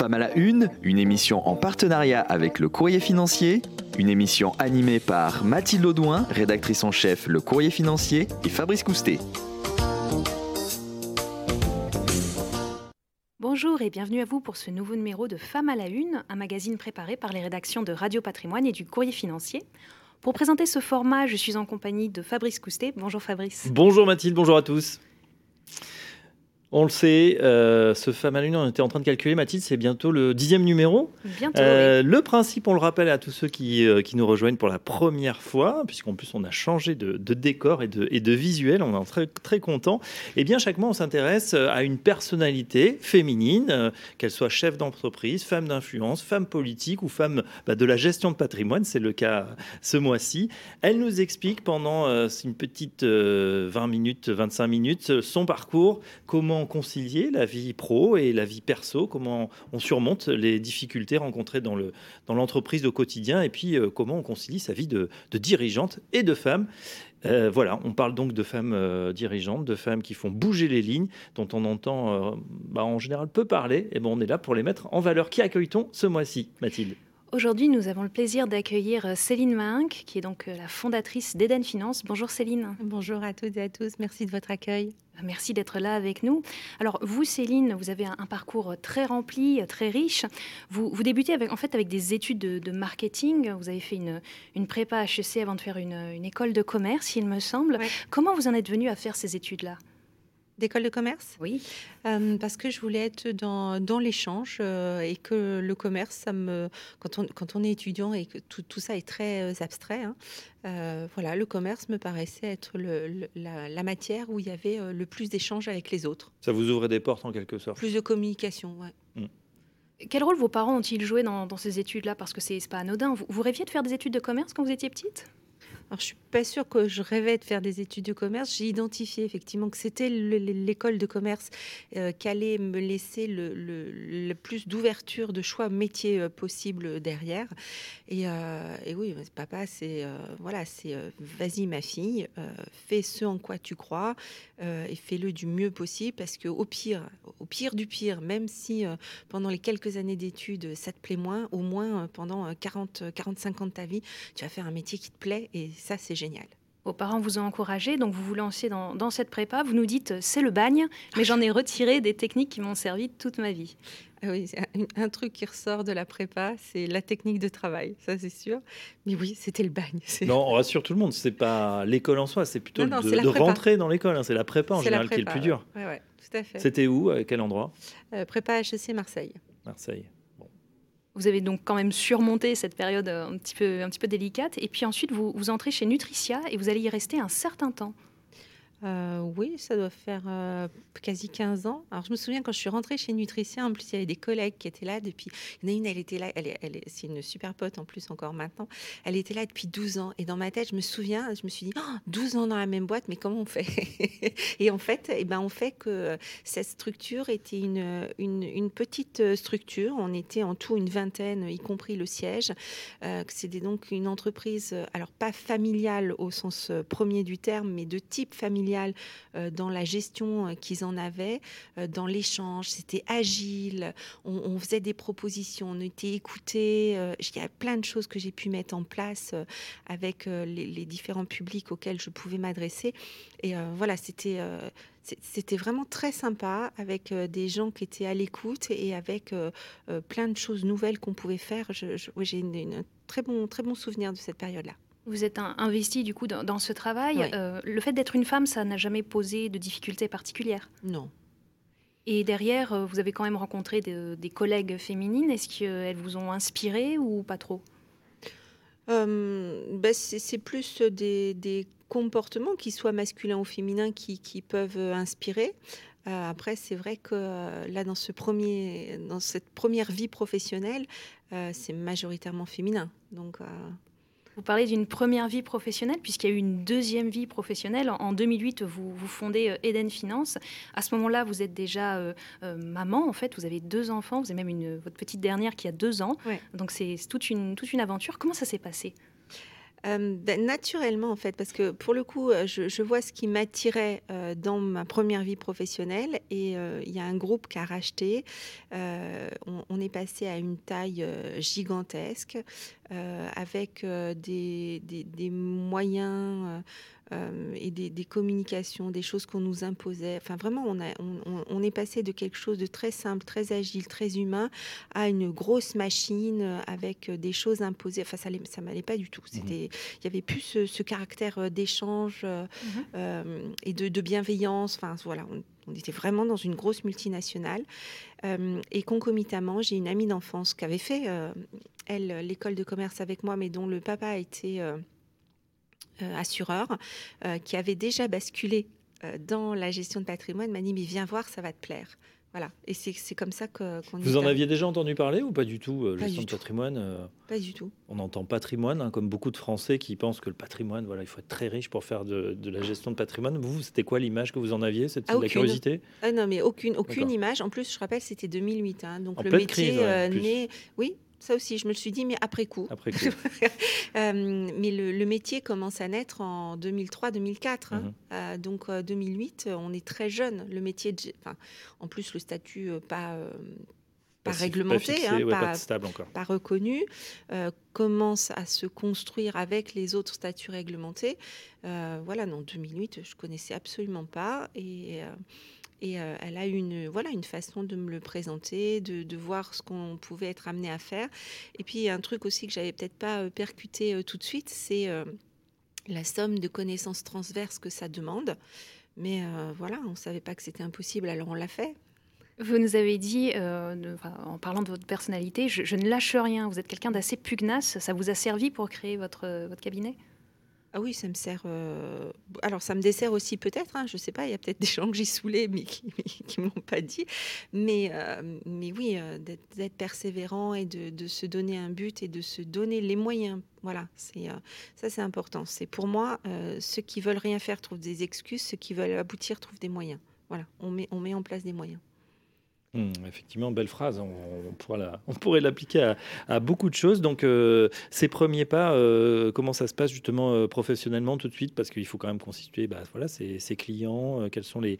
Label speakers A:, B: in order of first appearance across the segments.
A: Femme à la Une, une émission en partenariat avec le Courrier Financier, une émission animée par Mathilde Audouin, rédactrice en chef Le Courrier Financier, et Fabrice Coustet.
B: Bonjour et bienvenue à vous pour ce nouveau numéro de Femme à la Une, un magazine préparé par les rédactions de Radio Patrimoine et du Courrier Financier. Pour présenter ce format, je suis en compagnie de Fabrice Coustet. Bonjour Fabrice.
C: Bonjour Mathilde, bonjour à tous. On le sait, euh, ce Femme à Lune, on était en train de calculer, Mathilde, c'est bientôt le dixième numéro.
B: Bientôt,
C: Euh,
B: oui.
C: Le principe, on le rappelle à tous ceux qui, euh, qui nous rejoignent pour la première fois, puisqu'en plus on a changé de, de décor et de, et de visuel, on est très, très content. Et bien chaque mois, on s'intéresse à une personnalité féminine, qu'elle soit chef d'entreprise, femme d'influence, femme politique ou femme bah, de la gestion de patrimoine, c'est le cas ce mois-ci. Elle nous explique pendant une petite euh, 20 minutes, 25 minutes, son parcours, comment concilier la vie pro et la vie perso, comment on surmonte les difficultés rencontrées dans le l'entreprise au quotidien, et puis euh, comment on concilie sa vie de, de dirigeante et de femme? Euh, voilà, on parle donc de femmes euh, dirigeantes, de femmes qui font bouger les lignes, dont on entend bah, en général peu parler. Et bon, on est là pour les mettre en valeur. Qui accueille-t-on ce mois-ci, Mathilde?
B: Aujourd'hui, nous avons le plaisir d'accueillir euh, Céline Mahinck, qui est donc euh, la fondatrice d'Eden Finance. Bonjour Céline.
D: Bonjour à toutes et à tous, merci de votre accueil.
B: Merci d'être là avec nous. Alors vous, Céline, vous avez un, un parcours très rempli, très riche. Vous, vous débutez avec, en fait avec des études de, de marketing. Vous avez fait une, une prépa HEC avant de faire une, une école de commerce, il me semble.
D: Ouais.
B: Comment vous en êtes venu à faire ces études-là?
D: D'école de commerce
B: Oui.
D: Euh, Parce que je voulais être dans, dans l'échange euh, et que le commerce, ça me, quand, on, quand on est étudiant et que tout, tout ça est très euh, abstrait, hein, euh, voilà, le commerce me paraissait être le- le- la, la matière où il y avait le plus d'échanges avec les autres,
C: Ça vous ouvre des portes en quelque sorte.
D: plus de communication. ouais.
B: Quel rôle vos parents ont-ils joué dans, dans ces études-là? Parce que c'est c'est pas anodin. Vous, vous rêviez de faire des études de commerce quand vous étiez petite?
D: Alors, je suis pas sûre que je rêvais de faire des études de commerce. J'ai identifié effectivement que c'était le- le- l'école de commerce euh, qui allait me laisser le, plus d'ouverture de choix métier euh, possible derrière. Et, euh, oui, papa, c'est euh, voilà, c'est vas-y ma fille, fais ce en quoi tu crois et fais-le du mieux possible parce que au pire, au pire du pire, même si pendant les quelques années d'études ça te plaît moins, au moins pendant euh, 40, euh, 45 ans de ta vie, tu vas faire un métier qui te plaît et ça c'est génial.
B: Vos parents vous ont encouragé, donc vous vous lancez dans, dans cette prépa. Vous nous dites euh, c'est le bagne, mais j'en ai retiré des techniques qui m'ont servi toute ma vie.
D: Ah oui, un, un truc qui ressort de la prépa, c'est la technique de travail, ça c'est sûr. Mais oui, c'était le bagne.
C: Non, on rassure tout le monde, c'est pas l'école en soi, c'est plutôt
D: Non, non,
C: de, rentrer dans l'école. hein. C'est la prépa en général qui est le plus dur.
D: Ouais, ouais, tout à fait.
C: C'était où À quel endroit?
D: Euh, prépa HEC Marseille.
C: Marseille.
B: Vous avez donc quand même surmonté cette période euh, un petit peu, délicate. Et puis ensuite, vous, vous entrez chez Nutricia et vous allez y rester un certain temps.
D: Euh, oui, ça doit faire euh, quasi 15 ans. Alors, je me souviens quand je suis rentrée chez Nutricia, en plus, il y avait des collègues qui étaient là depuis. Il y en a une, elle était là, elle elle est- c'est une super pote en plus, encore maintenant. Elle était là depuis 12 ans. Et dans ma tête, je me souviens, je me suis dit, Oh, 12 ans dans la même boîte, mais comment on fait? Et en fait, eh ben, on fait que cette structure était une, une, petite structure. On était en tout une vingtaine, y compris le siège. Euh, C'était donc une entreprise, alors pas familiale au sens premier du terme, mais de type familial euh, dans la gestion euh, qu'ils en avaient, euh, dans l'échange. C'était agile, on, faisait des propositions, on était écoutés. Il y a plein de choses que j'ai pu mettre en place avec les, différents publics auxquels je pouvais m'adresser. Et voilà, c'était c'était vraiment très sympa avec des gens qui étaient à l'écoute et avec plein de choses nouvelles qu'on pouvait faire. J'ai un très bon, très bon souvenir de cette période-là.
B: Vous êtes un- investi du coup dans, dans ce travail.
D: Oui.
B: Euh, le fait d'être une femme, ça n'a jamais posé de difficultés particulières?
D: Non.
B: Et derrière, euh, vous avez quand même rencontré de- des collègues féminines. Est-ce qu'elles vous ont inspiré ou pas trop?
D: Euh, ben, c'est plus des, des comportements, qu'ils soient masculins ou féminins, qui, qui peuvent euh, inspirer. Euh, après, c'est vrai que euh, là, dans, ce premier, dans cette première vie professionnelle, euh, c'est majoritairement féminin. Donc, euh,
B: Vous parlez d'une première vie professionnelle, puisqu'il y a eu une deuxième vie professionnelle. En 2008, vous, vous fondez euh, Eden Finance. À ce moment-là, vous êtes déjà euh, euh, maman, en fait. Vous avez deux enfants. Vous avez même une, votre petite dernière qui a deux ans.
D: Ouais.
B: Donc, c'est c'est toute une, toute une aventure. Comment ça s'est passé?
D: Ben, naturellement, en fait, parce que pour le coup, je, vois ce qui m'attirait dans ma première vie professionnelle et il y a un groupe qui a racheté. On, est passé à une taille gigantesque avec des, des, moyens euh, et des, communications, des choses qu'on nous imposait. Enfin, vraiment, on, a, on, est passé de quelque chose de très simple, très agile, très humain, à une grosse machine euh, avec des choses imposées. Enfin, ça ne m'allait pas du tout. C'était, il y avait plus ce, caractère euh, d'échange mmh et de, bienveillance. Enfin, voilà. On, était vraiment dans une grosse multinationale. et concomitamment, j'ai une amie d'enfance qui avait fait, elle, l'école de commerce avec moi, mais dont le papa a été euh, assureur euh, qui avait déjà basculé euh, dans la gestion de patrimoine m'a dit mais viens voir, ça va te plaire. Voilà, et c'est comme ça qu'on.
C: Vous en aviez déjà entendu parler ou pas du tout, gestion de patrimoine
D: Pas du tout.
C: On entend patrimoine, hein, comme beaucoup de Français qui pensent que le patrimoine, voilà, il faut être très riche pour faire de, la gestion de patrimoine. Vous, c'était quoi l'image que vous en aviez C'était ah, la curiosité?
D: Ah, Non, mais aucune, aucune image. En plus, je rappelle, c'était 2008, hein, donc le métier né. Oui, ça aussi, je me le suis dit, mais après coup.
C: Après
D: euh, mais le, métier commence à naître en 2003-2004. Hein. Mhm. Euh, donc 2008, euh, on est très jeune. Le métier, en plus, le statut pas pas, réglementé,
C: pas, hein, pas, stable encore.
D: pas reconnu, commence à se construire avec les autres statuts réglementés. voilà, en 2008, je connaissais absolument pas et et euh, elle a une, voilà, une façon de me le présenter, de, voir ce qu'on pouvait être amené à faire. Et puis, un truc aussi que j'avais peut-être pas euh, percuté euh, tout de suite, c'est la somme de connaissances transverses que ça demande. Mais voilà, on ne savait pas que c'était impossible, alors on l'a fait.
B: Vous nous avez dit, en parlant de votre personnalité, je, je ne lâche rien. Vous êtes quelqu'un d'assez pugnace. Ça vous a servi pour créer votre, votre cabinet?
D: Ah oui, ça me sert. Euh, alors, ça me dessert aussi peut-être. Hein, je ne sais pas. Il y a peut-être des gens que j'ai saoulés, mais qui ne me l'ont pas dit. Mais, euh, mais oui, euh, d'être persévérant et de, se donner un but et de se donner les moyens. Voilà, c'est ça, c'est important. C'est pour moi, ceux qui veulent rien faire trouvent des excuses. Ceux qui veulent aboutir trouvent des moyens. Voilà, on met, on met en place des moyens.
C: Mmh, effectivement, belle phrase. On, on pourrait l'appliquer à, beaucoup de choses. Donc, euh, ces premiers pas, euh, comment ça se passe justement euh, professionnellement tout de suite? Parce qu'il faut quand même constituer bah, voilà, ses, clients, quelles sont les,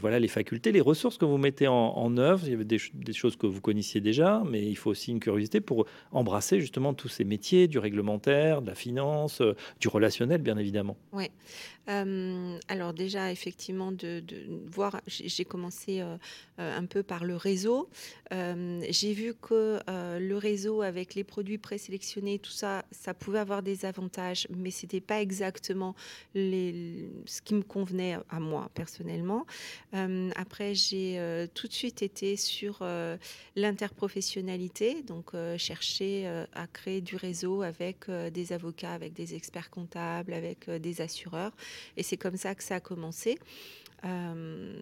C: voilà, les facultés, les ressources que vous mettez en, œuvre. Il y avait des, choses que vous connaissiez déjà, mais il faut aussi une curiosité pour embrasser justement tous ces métiers, du réglementaire, de la finance, du relationnel, bien évidemment.
D: Oui. Alors déjà, effectivement, de, voir, j'ai commencé un peu par le réseau. j'ai vu que le réseau avec les produits présélectionnés, tout ça, ça pouvait avoir des avantages, mais c'était pas exactement ce qui me convenait à moi personnellement. après, j'ai tout de suite été sur l'interprofessionnalité, donc chercher à créer du réseau avec des avocats, avec des experts comptables, avec des assureurs. Et c'est comme ça que ça a commencé. Euh,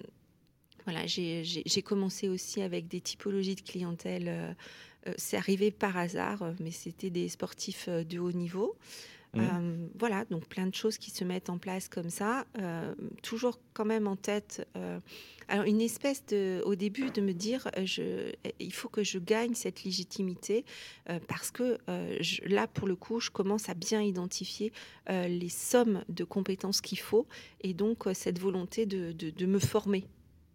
D: voilà, j'ai commencé aussi avec des typologies de clientèle. Euh, euh, c'est arrivé par hasard, mais c'était des sportifs de haut niveau. Mmh. voilà, donc plein de choses qui se mettent en place comme ça. toujours quand même en tête alors, une espèce de, au début, de me dire, euh, je, il faut que je gagne cette légitimité euh, parce que euh, là, pour le coup, je commence à bien identifier les sommes de compétences qu'il faut et donc cette volonté de, de me former.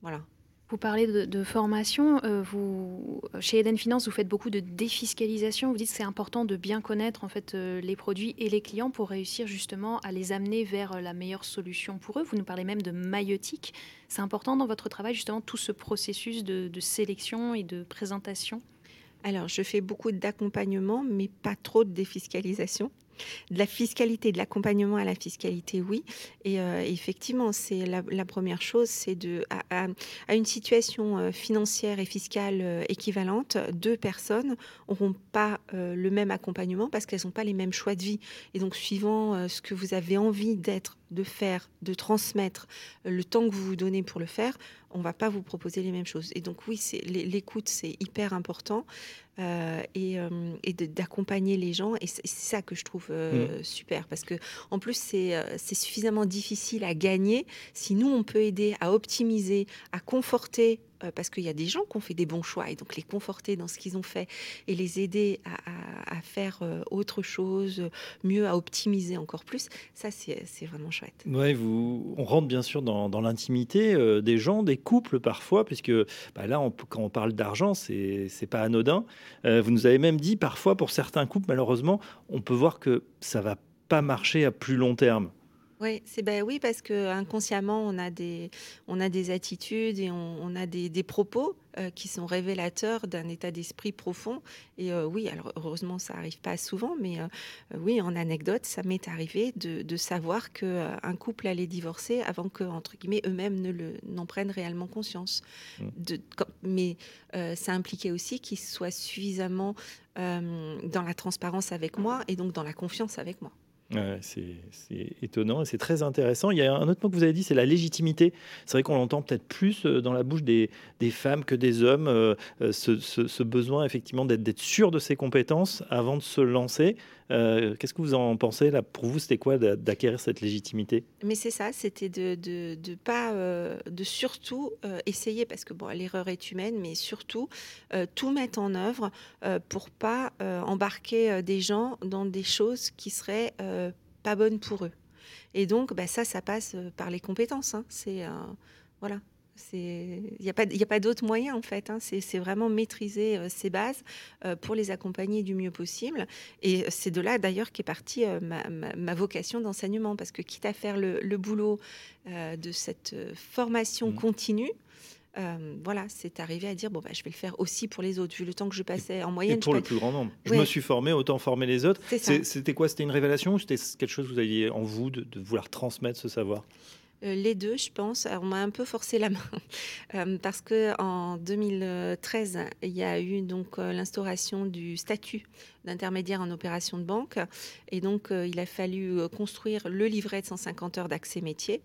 D: Voilà.
B: Vous parlez de, formation. Euh, vous, chez Eden Finance, vous faites beaucoup de défiscalisation. Vous dites que c'est important de bien connaître en fait euh, les produits et les clients pour réussir justement à les amener vers la meilleure solution pour eux. Vous nous parlez même de maïotique. C'est important dans votre travail justement tout ce processus de, de sélection et de présentation?
D: Alors, je fais beaucoup d'accompagnement, mais pas trop de défiscalisation. De la fiscalité, de l'accompagnement à la fiscalité, oui. Et euh, effectivement, c'est la, première chose, c'est de à, une situation euh, financière et fiscale euh, équivalente, deux personnes n'auront pas le même accompagnement parce qu'elles n'ont pas les mêmes choix de vie. Et donc, suivant ce que vous avez envie d'être, de faire, de transmettre, le temps que vous vous donnez pour le faire, on va pas vous proposer les mêmes choses. Et donc oui, l'écoute, c'est hyper important. Euh, et, euh, d'accompagner les gens. Et c'est ça que je trouve euh, mm. super, parce que en plus, c'est suffisamment difficile à gagner si nous, on peut aider à optimiser, à conforter parce qu'il y a des gens qui ont fait des bons choix et donc les conforter dans ce qu'ils ont fait et les aider à, faire euh, autre chose, mieux, à optimiser encore plus, ça c'est vraiment chouette.
C: Ouais, vous, on rentre bien sûr dans, l'intimité euh, des gens, des couples parfois, puisque bah là, quand on parle d'argent, c'est pas anodin. vous nous avez même dit parfois pour certains couples, malheureusement, on peut voir que ça va pas marcher à plus long terme.
D: Oui, c'est ben oui parce que inconsciemment on a des on a des attitudes et on, a des, propos euh, qui sont révélateurs d'un état d'esprit profond. Et euh, oui, alors heureusement ça arrive pas souvent, mais euh, oui, en anecdote, ça m'est arrivé de, savoir que un couple allait divorcer avant que entre guillemets eux-mêmes ne le n'en prennent réellement conscience. Mmh. De, mais ça impliquait aussi qu'ils soient suffisamment dans la transparence avec moi et donc dans la confiance avec moi
C: c'est étonnant et c'est très intéressant. Il y a un autre mot que vous avez dit, c'est la légitimité. C'est vrai qu'on l'entend peut-être plus euh, dans la bouche des, femmes que des hommes, euh, euh, ce, besoin effectivement d'être sûr de ses compétences avant de se lancer. Qu'est-ce que vous en pensez là? Pour vous, c'était quoi d'acquérir cette légitimité?
D: Mais c'est ça, c'était de, de, pas, de surtout essayer, parce que bon, l'erreur est humaine, mais surtout tout mettre en œuvre pour pas embarquer des gens dans des choses qui seraient pas bonne pour eux. Et donc, bah, ça, ça passe euh, par les compétences. Hein. C'est voilà. Il n'y a pas, pas d'autre moyen en fait. Hein. C'est vraiment maîtriser euh, ces bases euh, pour les accompagner du mieux possible. Et c'est de là d'ailleurs qu'est partie ma, vocation d'enseignement. Parce que quitte à faire le, boulot de cette formation mmh. continue, euh, voilà, c'est arrivé à dire bon bah, je vais le faire aussi pour les autres vu le temps que je passais en moyenne.
C: pour le plus grand nombre. Je me suis formé, autant former les autres. C'était quoi? C'était une révélation ou c'était quelque chose que vous aviez en vous de, vouloir transmettre ce savoir?
D: Les deux, je pense. on m'a un peu forcé la main euh, parce que en 2013, il y a eu donc l'instauration du statut d'intermédiaire en opération de banque, et donc il a fallu construire le livret de 150 heures d'accès métier.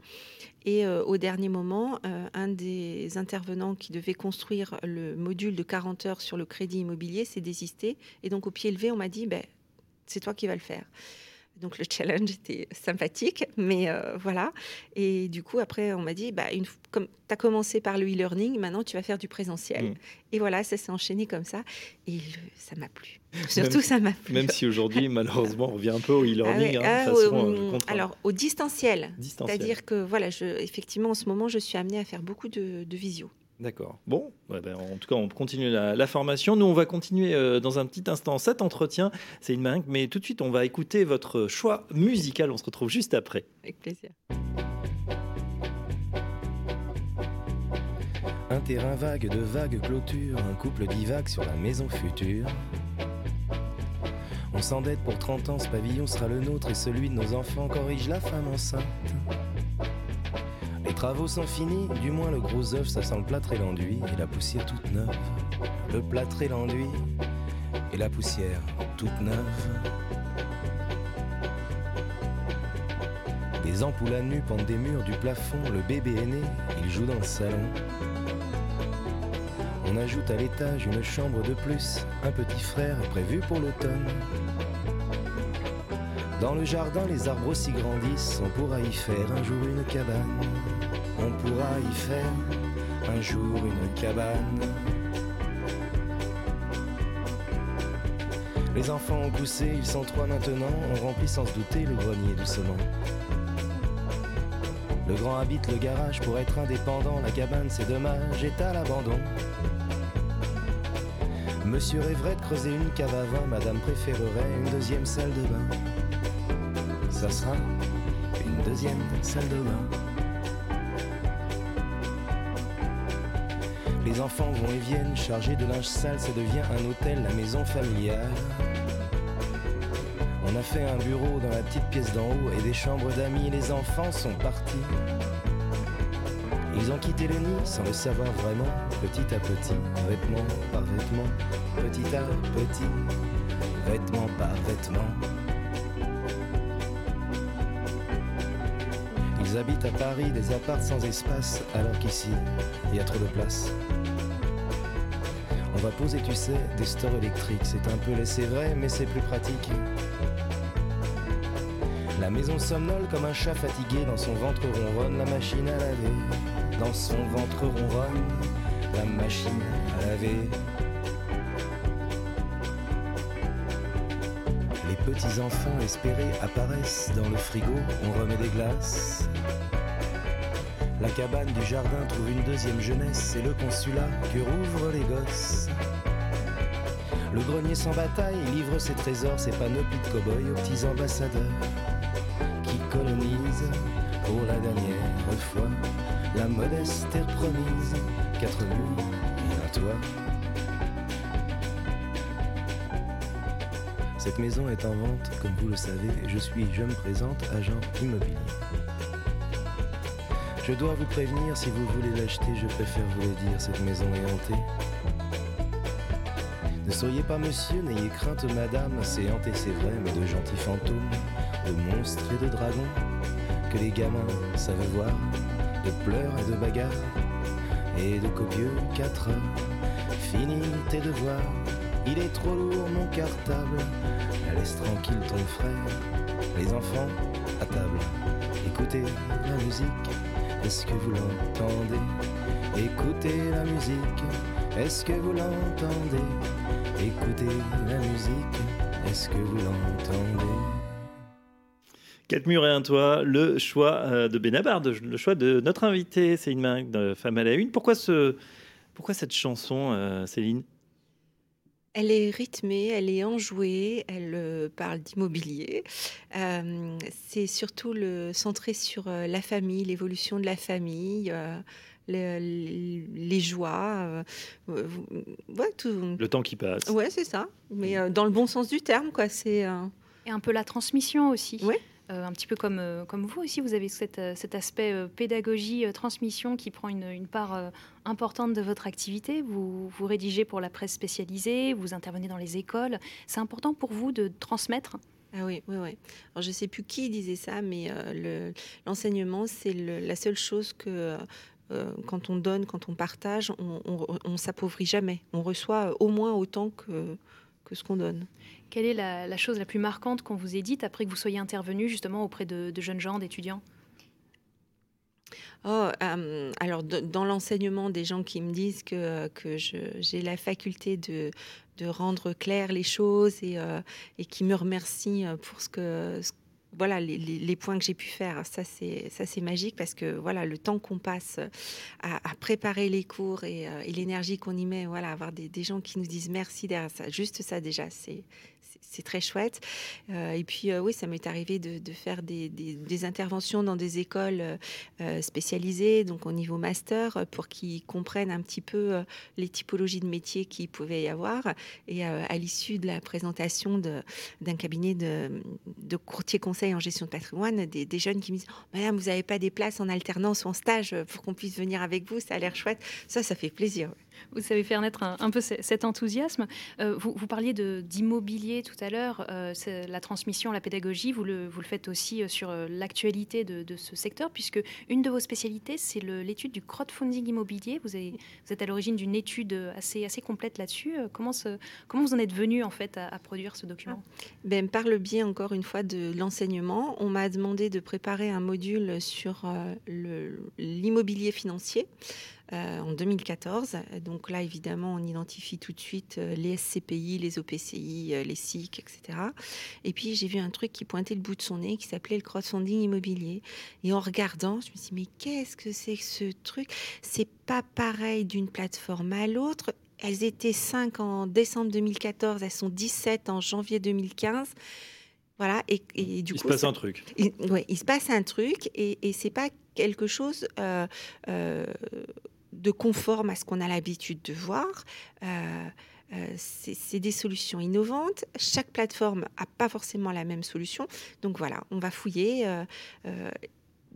D: Et euh, au dernier moment, euh, un des intervenants qui devait construire le module de 40 heures sur le crédit immobilier s'est désisté. Et donc au pied levé, on m'a dit, ben, c'est toi qui vas le faire. Donc le challenge était sympathique, mais euh, voilà. Et du coup, après, on m'a dit, bah, une, comme tu as commencé par le e-learning, maintenant tu vas faire du présentiel. Mm. Et voilà, ça s'est enchaîné comme ça. Et ça m'a plu. Surtout, ça m'a plu.
C: Même si aujourd'hui, malheureusement, on revient un peu au e-learning.
D: Ah hein, ah, euh, alors, au distanciel. C'est-à-dire que, voilà, je, effectivement, en ce moment, je suis amenée à faire beaucoup de, de visio.
C: D'accord. Bon, ben, en tout cas, on continue la, formation. Nous, on va continuer euh, dans un petit instant cet entretien. C'est une main, mais tout de suite, on va écouter votre choix musical. On se retrouve juste après.
D: Avec plaisir.
E: Un terrain vague de vagues clôtures, un couple divague sur la maison future. On s'endette pour 30 ans, ce pavillon sera le nôtre et celui de nos enfants corrige la femme enceinte. Travaux sont finis, du moins le gros œuf, ça sent le plâtre et l'enduit, et la poussière toute neuve. Le plâtre et l'enduit, et la poussière toute neuve. Des ampoules à nu pendent des murs du plafond, le bébé est né, il joue dans le salon. On ajoute à l'étage une chambre de plus, un petit frère prévu pour l'automne. Dans le jardin, les arbres aussi grandissent, on pourra y faire un jour une cabane. On pourra y faire un jour une cabane. Les enfants ont poussé, ils sont trois maintenant, on remplit sans se douter le grenier doucement. Le grand habite le garage pour être indépendant, la cabane c'est dommage, est à l'abandon. Monsieur rêverait de creuser une cave à vin, madame préférerait une deuxième salle de bain ça sera une deuxième salle de bain. Les enfants vont et viennent, chargés de linge sale, ça devient un hôtel, la maison familiale. On a fait un bureau dans la petite pièce d'en haut et des chambres d'amis, les enfants sont partis. Ils ont quitté le nid sans le savoir vraiment, petit à petit, vêtement par vêtement, petit à petit, vêtement par vêtement. Ils habitent à Paris des apparts sans espace, alors qu'ici, il y a trop de place. On va poser, tu sais, des stores électriques. C'est un peu laissé vrai, mais c'est plus pratique. La maison somnole comme un chat fatigué. Dans son ventre ronronne la machine à laver. Dans son ventre ronronne la machine à laver. Les petits enfants espérés apparaissent dans le frigo, on remet des glaces. La cabane du jardin trouve une deuxième jeunesse, c'est le consulat que rouvrent les gosses. Le grenier sans bataille livre ses trésors, ses panoplies de cow-boys aux petits ambassadeurs qui colonisent pour la dernière fois la modeste terre promise, quatre murs et un toit. Cette maison est en vente, comme vous le savez, je suis, je me présente, agent immobilier. Je dois vous prévenir, si vous voulez l'acheter, je préfère vous le dire, cette maison est hantée. Ne soyez pas monsieur, n'ayez crainte madame, c'est hanté, c'est vrai, mais de gentils fantômes, de monstres et de dragons, que les gamins savent voir, de pleurs et de bagarres, et de copieux quatre heures. Fini tes devoirs, il est trop lourd mon cartable, laisse tranquille ton frère, les enfants à table, écoutez la musique, est-ce que vous l'entendez? Écoutez la musique, est-ce que vous l'entendez? Écoutez la musique, est-ce que vous l'entendez?
C: Quatre murs et un toit, le choix euh, de Benabar, le choix de notre invité, Céline Mac, de Femme à la Une. Pourquoi, pourquoi cette chanson, euh, Céline?
D: Elle est rythmée, elle est enjouée, elle euh, parle d'immobilier. Euh, c'est surtout le, centré sur euh, la famille, l'évolution de la famille, euh, le- les joies. ouais, tout.
C: Le temps qui passe.
D: Ouais, c'est ça. Mais euh, dans le bon sens du terme, quoi. C'est. euh,
B: Et un peu la transmission aussi.
D: Ouais.
B: Euh, un petit peu comme, euh, comme vous aussi, vous avez euh, cet aspect pédagogie, transmission qui prend une, part importante de votre activité. Vous, vous rédigez pour la presse spécialisée, vous intervenez dans les écoles. C'est important pour vous de transmettre
D: Ah oui, oui, oui. Alors, je ne sais plus qui disait ça, mais le- l'enseignement, c'est la seule chose que, quand on donne, quand on partage, on, on, on s'appauvrit jamais. On reçoit au moins autant que, que ce qu'on donne.
B: Quelle est la, la chose la plus marquante qu'on vous ait dite après que vous soyez intervenu justement auprès de, de jeunes gens, d'étudiants?
D: Oh, euh, alors, dans l'enseignement, des gens qui me disent que, que j'ai la faculté de, de rendre claires les choses et, euh, et qui me remercient euh, pour ce que. ce- voilà les, points que j'ai pu faire, ça c'est ça c'est magique parce que voilà le temps qu'on passe à, préparer les cours et, euh, et l'énergie qu'on y met, voilà avoir des, des gens qui nous disent merci derrière ça, juste ça déjà c'est c'est- très chouette. Euh, et puis euh, oui, ça m'est arrivé de, faire des, interventions dans des écoles euh, spécialisées, donc au niveau master, pour qu'ils comprennent un petit peu les typologies de métiers qu'il pouvait y avoir. Et à l'issue de la présentation d'un cabinet de, courtier conseil en gestion de patrimoine, des, jeunes qui me disent Madame, vous n'avez pas des places en alternance ou en stage pour qu'on puisse venir avec vous Ça a l'air chouette. Ça, ça fait plaisir.
B: Vous savez faire naître un, peu ce- cet enthousiasme. Euh, vous, parliez d'immobilier tout à l'heure, euh, la transmission, la pédagogie, vous le, faites aussi euh, sur l'actualité de, ce secteur, puisque une de vos spécialités, c'est l'étude du crowdfunding immobilier. Vous, êtes à l'origine d'une étude assez, complète là-dessus. Comment, vous en êtes venu en fait à, produire ce document?
D: Ben, par le biais, encore une fois, de l'enseignement, on m'a demandé de préparer un module sur l'immobilier financier. Euh, en 2014. Donc là, évidemment, on identifie tout de suite euh, les SCPI, les OPCI, euh, les SIC, etc. Et puis, j'ai vu un truc qui pointait le bout de son nez, qui s'appelait le crowdfunding immobilier. Et en regardant, je me suis dit, mais qu'est-ce que c'est que ce truc? C'est pas pareil d'une plateforme à l'autre. Elles étaient 5 en décembre 2014, elles sont 17 en janvier 2015. Voilà, et, et du
C: Il se passe
D: ça-
C: un truc.
D: il, ouais, il se passe un truc et, et c'est pas quelque chose euh, euh, de conforme à ce qu'on a l'habitude de voir. Euh, euh, c'est des solutions innovantes. Chaque plateforme n'a pas forcément la même solution. Donc voilà, on va fouiller euh,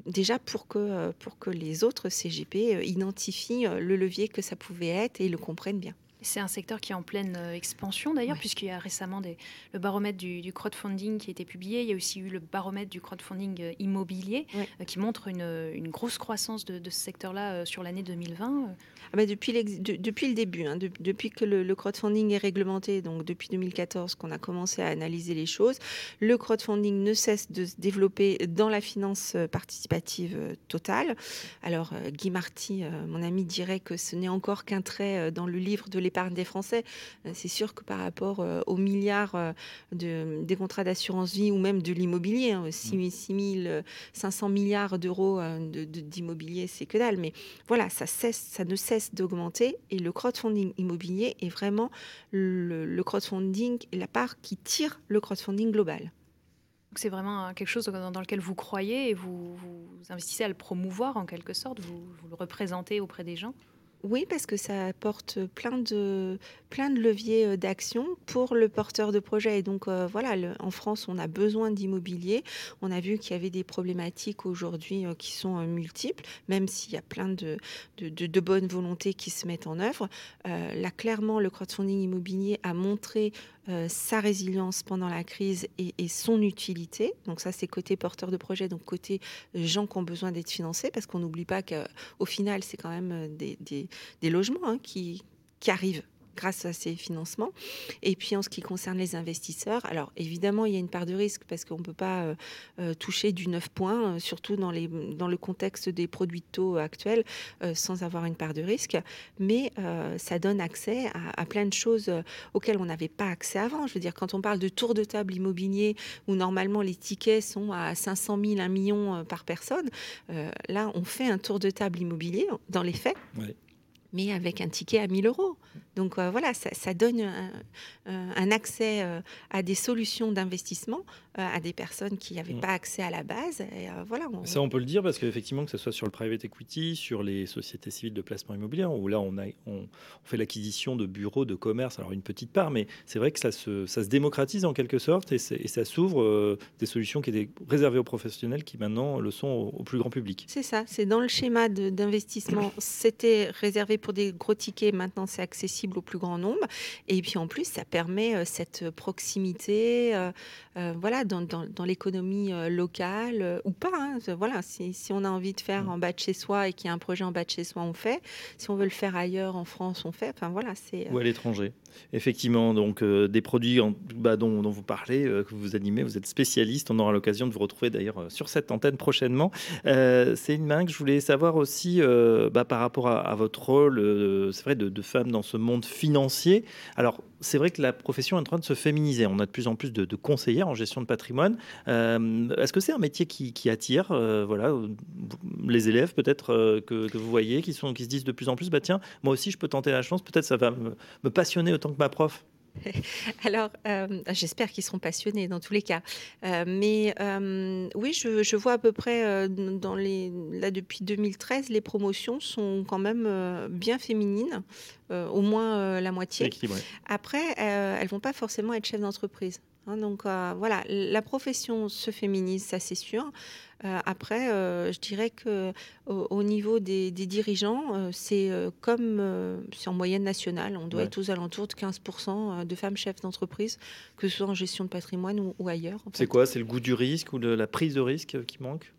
D: déjà pour que, pour que les autres CGP identifient le levier que ça pouvait être et le comprennent bien.
B: C'est un secteur qui est en pleine euh, expansion d'ailleurs, puisqu'il y a récemment des, le baromètre du, crowdfunding qui a été publié. Il y a aussi eu le baromètre du crowdfunding euh, immobilier euh, qui montre une, une, grosse croissance de, ce secteur-là sur l'année 2020.
D: Ah bah depuis, depuis le début, hein, depuis que le, crowdfunding est réglementé, donc depuis 2014 qu'on a commencé à analyser les choses, le crowdfunding ne cesse de se développer dans la finance participative totale. Alors Guy Marty, mon ami, dirait que ce n'est encore qu'un trait dans le livre de l'épargne des Français. Euh, c'est sûr que par rapport euh, aux milliards euh, de, des contrats d'assurance vie ou même de l'immobilier, 6, hein, 500 milliards d'euros d'immobilier, c'est que dalle. Mais voilà, ça, cesse, ça ne cesse d'augmenter et le crowdfunding immobilier est vraiment le, crowdfunding, la part qui tire le crowdfunding global.
B: C'est vraiment quelque chose dans lequel vous croyez et vous, investissez à le promouvoir en quelque sorte, vous le représentez auprès des gens?
D: Oui, parce que ça apporte plein de, leviers euh, d'action pour le porteur de projet. Et donc, euh, voilà, en France, on a besoin d'immobilier. On a vu qu'il y avait des problématiques aujourd'hui euh, qui sont multiples, même s'il y a plein de, de, de, bonnes volontés qui se mettent en œuvre. là, clairement, le crowdfunding immobilier a montré sa résilience pendant la crise et, son utilité. Donc ça, c'est côté porteur de projet, donc côté gens qui ont besoin d'être financés, parce qu'on n'oublie pas qu'au final, c'est quand même des, des, logements hein, qui, qui arrivent grâce à ces financements. Et puis en ce qui concerne les investisseurs, alors évidemment il y a une part de risque parce qu'on ne peut pas euh, euh, toucher du 9 points, euh, surtout dans, les, dans le contexte des produits de taux actuels, sans avoir une part de risque. Mais ça donne accès à, plein de choses auxquelles on n'avait pas accès avant. Je veux dire, quand on parle de tour de table immobilier, où normalement les tickets sont à 500 000, 1 million par personne, là on fait un tour de table immobilier dans les faits. mais avec un ticket à 1000 euros. Donc euh, voilà, ça, donne un, accès euh, à des solutions d'investissement euh, à des personnes qui n'avaient mm. pas accès à la base. Et, voilà,
C: Ça, on peut le dire parce qu'effectivement, que ce soit sur le private equity, sur les sociétés civiles de placement immobilier, où là, on, a, on, fait l'acquisition de bureaux de commerce, alors une petite part, mais c'est vrai que ça se, ça se démocratise en quelque sorte et, ça s'ouvre des solutions qui étaient réservées aux professionnels qui maintenant le sont au, au plus grand public.
D: C'est ça, c'est dans le schéma d'investissement, c'était réservé pour des gros tickets, maintenant c'est accessible au plus grand nombre. Et puis en plus, ça permet euh, cette proximité euh, euh, voilà, dans, dans, l'économie locale ou pas. Hein. Voilà, si, si, on a envie de faire mm. en bas de chez soi et qu'il y a un projet en bas de chez soi, on fait. Si on veut le faire ailleurs, en France, on fait. Enfin voilà, c'est.
C: Ou à l'étranger. Effectivement, donc des produits en, bah, dont, dont, vous parlez, que vous animez, vous êtes spécialiste. On aura l'occasion de vous retrouver d'ailleurs sur cette antenne prochainement. c'est une main que je voulais savoir aussi bah, par rapport à, votre rôle, c'est vrai, de, de femme dans ce monde financier. Alors, c'est vrai que la profession est en train de se féminiser. On a de plus en plus de, conseillères en gestion de patrimoine. Euh, est-ce que c'est un métier qui, attire euh, voilà, les élèves peut-être euh, que, vous voyez, qui, sont, qui se disent de plus en plus, bah, tiens, moi aussi je peux tenter la chance, peut-être ça va me passionner autant que ma prof
D: Alors, euh, j'espère qu'ils seront passionnés dans tous les cas. Euh, mais euh, oui, je, vois à peu près dans les là depuis 2013, les promotions sont quand même bien féminines, au moins la moitié. Après, elles vont pas forcément être chefs d'entreprise. Hein, donc voilà, la profession se féminise, ça c'est sûr. Euh, après, euh, je dirais que au, niveau des, dirigeants, euh, c'est comme c'est en moyenne nationale, on doit être aux alentours de 15% de femmes chefs d'entreprise, que ce soit en gestion de patrimoine ou, ailleurs.
C: C'est quoi? C'est le goût du risque ou de la prise de risque qui manque?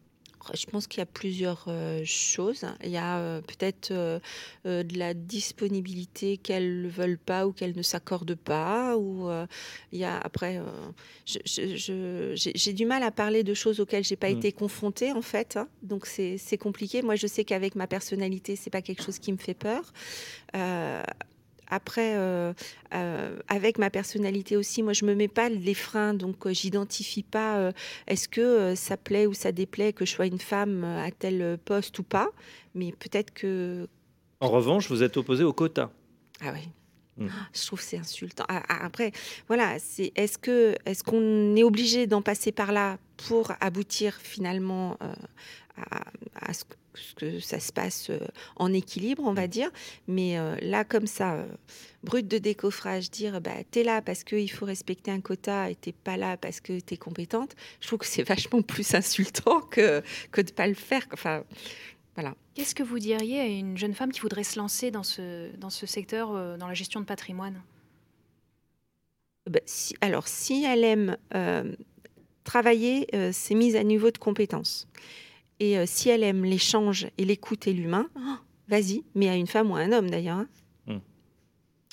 D: Je pense qu'il y a plusieurs euh, choses. Il y a euh, peut-être euh, de la disponibilité qu'elles ne veulent pas ou qu'elles ne s'accordent pas. Ou il y a après, j'ai du mal à parler de choses auxquelles j'ai pas mmh. été confrontée en fait. Hein. donc c'est compliqué. Moi, je sais qu'avec ma personnalité, c'est pas quelque chose qui me fait peur. Après, euh, euh, avec ma personnalité aussi, moi, je me mets pas les freins, donc euh, j'identifie pas est-ce que ça plaît ou ça déplaît que je sois une femme à tel poste ou pas. Mais peut-être que.
C: En revanche, vous êtes opposé au quota.
D: Ah oui. Hmm. Je trouve c'est insultant. Ah, ah, après, voilà, c'est est-ce que est-ce qu'on est obligé d'en passer par là pour aboutir finalement à, à, ce, que ça se passe euh, en équilibre, on va mm. dire. Mais euh, là, comme ça, euh, brut de décoffrage, dire bah, t'es là parce qu'il faut respecter un quota et t'es pas là parce que t'es compétente, je trouve que c'est vachement plus insultant que, que de pas le faire. Enfin, voilà.
B: Qu'est-ce que vous diriez à une jeune femme qui voudrait se lancer dans ce, dans ce secteur, euh, dans la gestion de patrimoine?
D: Ben, si- alors, si elle aime euh, travailler euh, ses mises à niveau de compétences, et euh, si elle aime l'échange et l'écoute et l'humain, oh, vas-y, mais à une femme ou à un homme d'ailleurs. hein.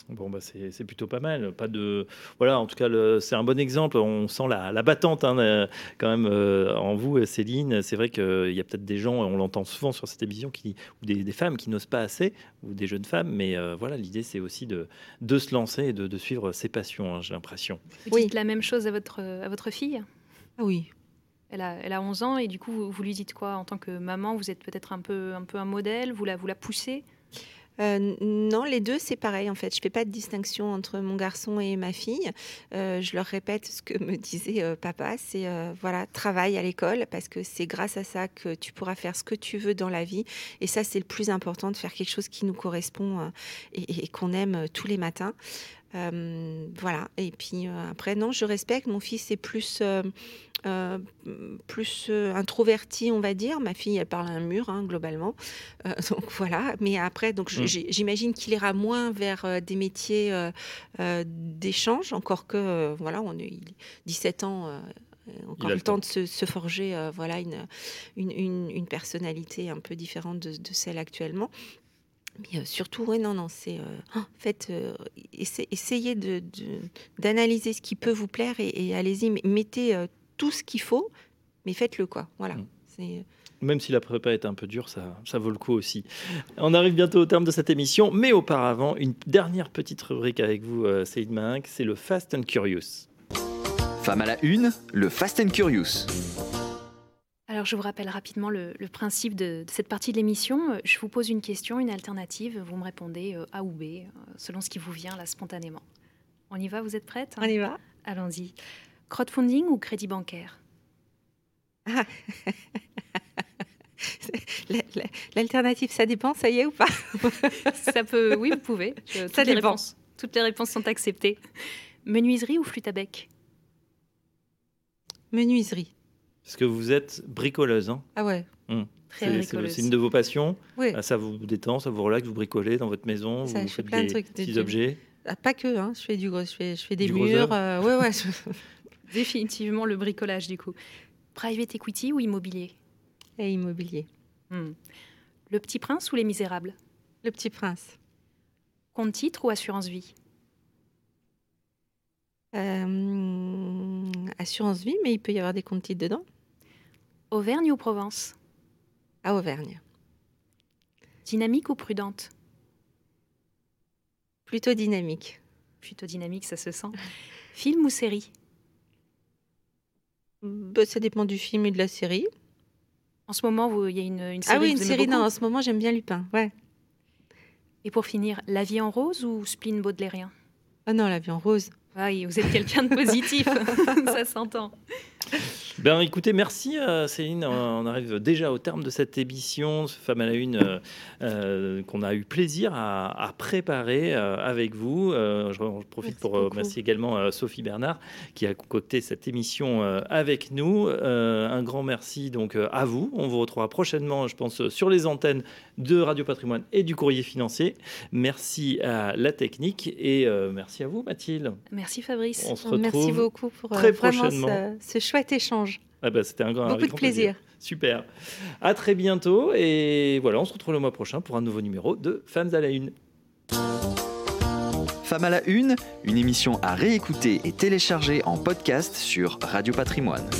C: Bon, bah c'est c'est plutôt pas mal. Pas de, voilà, en tout cas, c'est un bon exemple. On sent la, la battante hein, euh, quand même euh, en vous, Céline. C'est vrai qu'il y a peut-être des gens, on l'entend souvent sur cette émission, qui, ou des, des femmes qui n'osent pas assez, ou des jeunes femmes. Mais euh, voilà, l'idée, c'est aussi de, de se lancer et de, de suivre ses passions, hein, j'ai l'impression.
B: Vous
D: Oui.
B: dites la même chose à votre, à votre fille?
D: Ah oui.
B: Elle a, elle a 11 ans et du coup, vous, lui dites quoi? En tant que maman, vous êtes peut-être un peu, un peu un modèle? Vous la, vous la poussez?
D: Euh, non, les deux, c'est pareil en fait. Je fais pas de distinction entre mon garçon et ma fille. Euh, je leur répète ce que me disait euh, papa, c'est voilà, travaille à l'école parce que c'est grâce à ça que tu pourras faire ce que tu veux dans la vie. Et ça, c'est le plus important, de faire quelque chose qui nous correspond et, qu'on aime tous les matins. Euh, voilà. Et puis euh, après, non, je respecte. Mon fils est plus, euh, plus introverti, on va dire. Ma fille, elle parle à un mur, hein, globalement. Donc voilà. Mais après, donc
C: Mm.
D: j'imagine qu'il ira moins vers des métiers d'échange, encore que voilà, on est il- 17 ans. encore
C: a
D: le
C: le
D: temps
C: temps.
D: de se, se forger euh, voilà une, une, une- une personnalité un peu différente de, de celle actuellement. Mais euh, surtout, oui, non, non, c'est euh, oh, faites, euh, essa- essayez de- de- d'analyser ce qui peut vous plaire et, et allez-y, mettez euh, tout ce qu'il faut, mais faites-le quoi. Voilà.
C: Mm. Même si la prépa est un peu dure, ça, ça vaut le coup aussi. On arrive bientôt au terme de cette émission, mais auparavant, une dernière petite rubrique avec vous, euh, Céline Mahinck, c'est le Fast and Curious.
A: Femme à la une, le Fast and Curious.
B: Alors, je vous rappelle rapidement le, le principe de, de cette partie de l'émission. Euh, Je vous pose une question, une alternative. Vous me répondez euh, A ou B, euh, selon ce qui vous vient là spontanément. On y va Vous êtes prête
D: on y va.
B: Allons-y. Crowdfunding ou crédit bancaire?
D: La- L'alternative, ça dépend, ça y est ou pas?
B: Ça peut, oui, vous pouvez. Je-
D: Ça
B: les
D: dépend.
B: réponses- toutes les réponses sont acceptées. Menuiserie ou flûte à bec
D: Menuiserie.
C: Parce que vous êtes bricoleuse. hein.
D: Ah ouais.
B: Très
C: C'est- une de vos passions.
D: Oui.
C: Ah, Ça vous détend, ça vous relaxe, vous bricolez dans votre maison,
D: Ça,
C: vous
D: je fais
C: faites
D: plein de
C: des
D: trucs de-
C: petits
D: de-
C: objets.
D: Ah, pas que, hein. je fais du gros, je fais, je fais des
C: Du
D: murs. euh, ouais, ouais.
B: Définitivement le bricolage, du coup. Private equity ou immobilier?
D: Et immobilier.
B: Hmm. Le Petit Prince ou Les Misérables?
D: Le Petit Prince.
B: Compte titre ou assurance vie
D: Euh, assurance vie, mais il peut y avoir des comptes titres dedans.
B: Auvergne ou Provence?
D: À Auvergne.
B: Dynamique ou prudente?
D: Plutôt dynamique.
B: Plutôt dynamique, ça se sent. Film ou série?
D: Bah, ça dépend du film et de la série.
B: En ce moment, il y a une, une série.
D: Ah oui, une série, non, en ce moment j'aime bien Lupin. Ouais.
B: Et pour finir, La vie en rose ou Spleen baudelairien?
D: Ah non, la vie en rose.
B: Ah vous êtes quelqu'un de positif, ça s'entend.
C: Ben écoutez, merci euh, Céline. On arrive déjà au terme de cette émission, ce Femme à la Une, euh, euh, qu'on a eu plaisir à, à préparer avec vous. Je, je profite
D: Merci
C: pour
D: beaucoup.
C: remercier également Sophie Bernard qui a concocté cette émission avec nous. Un grand merci donc à vous. On vous retrouvera prochainement, je pense, sur les antennes de Radio Patrimoine et du Courrier Financier. Merci à la technique et merci à vous Mathilde.
B: Merci Fabrice.
C: On se retrouve.
D: Merci beaucoup pour
C: très prochainement.
D: ce, ce chouette échange.
C: Ah bah, C'était un grand
D: Beaucoup de
C: grand
D: plaisir.
C: Super. À très bientôt. Et voilà, on se retrouve le mois prochain pour un nouveau numéro de Femmes à la Une.
A: Femme à la une, une émission à réécouter et télécharger en podcast sur Radio Patrimoine.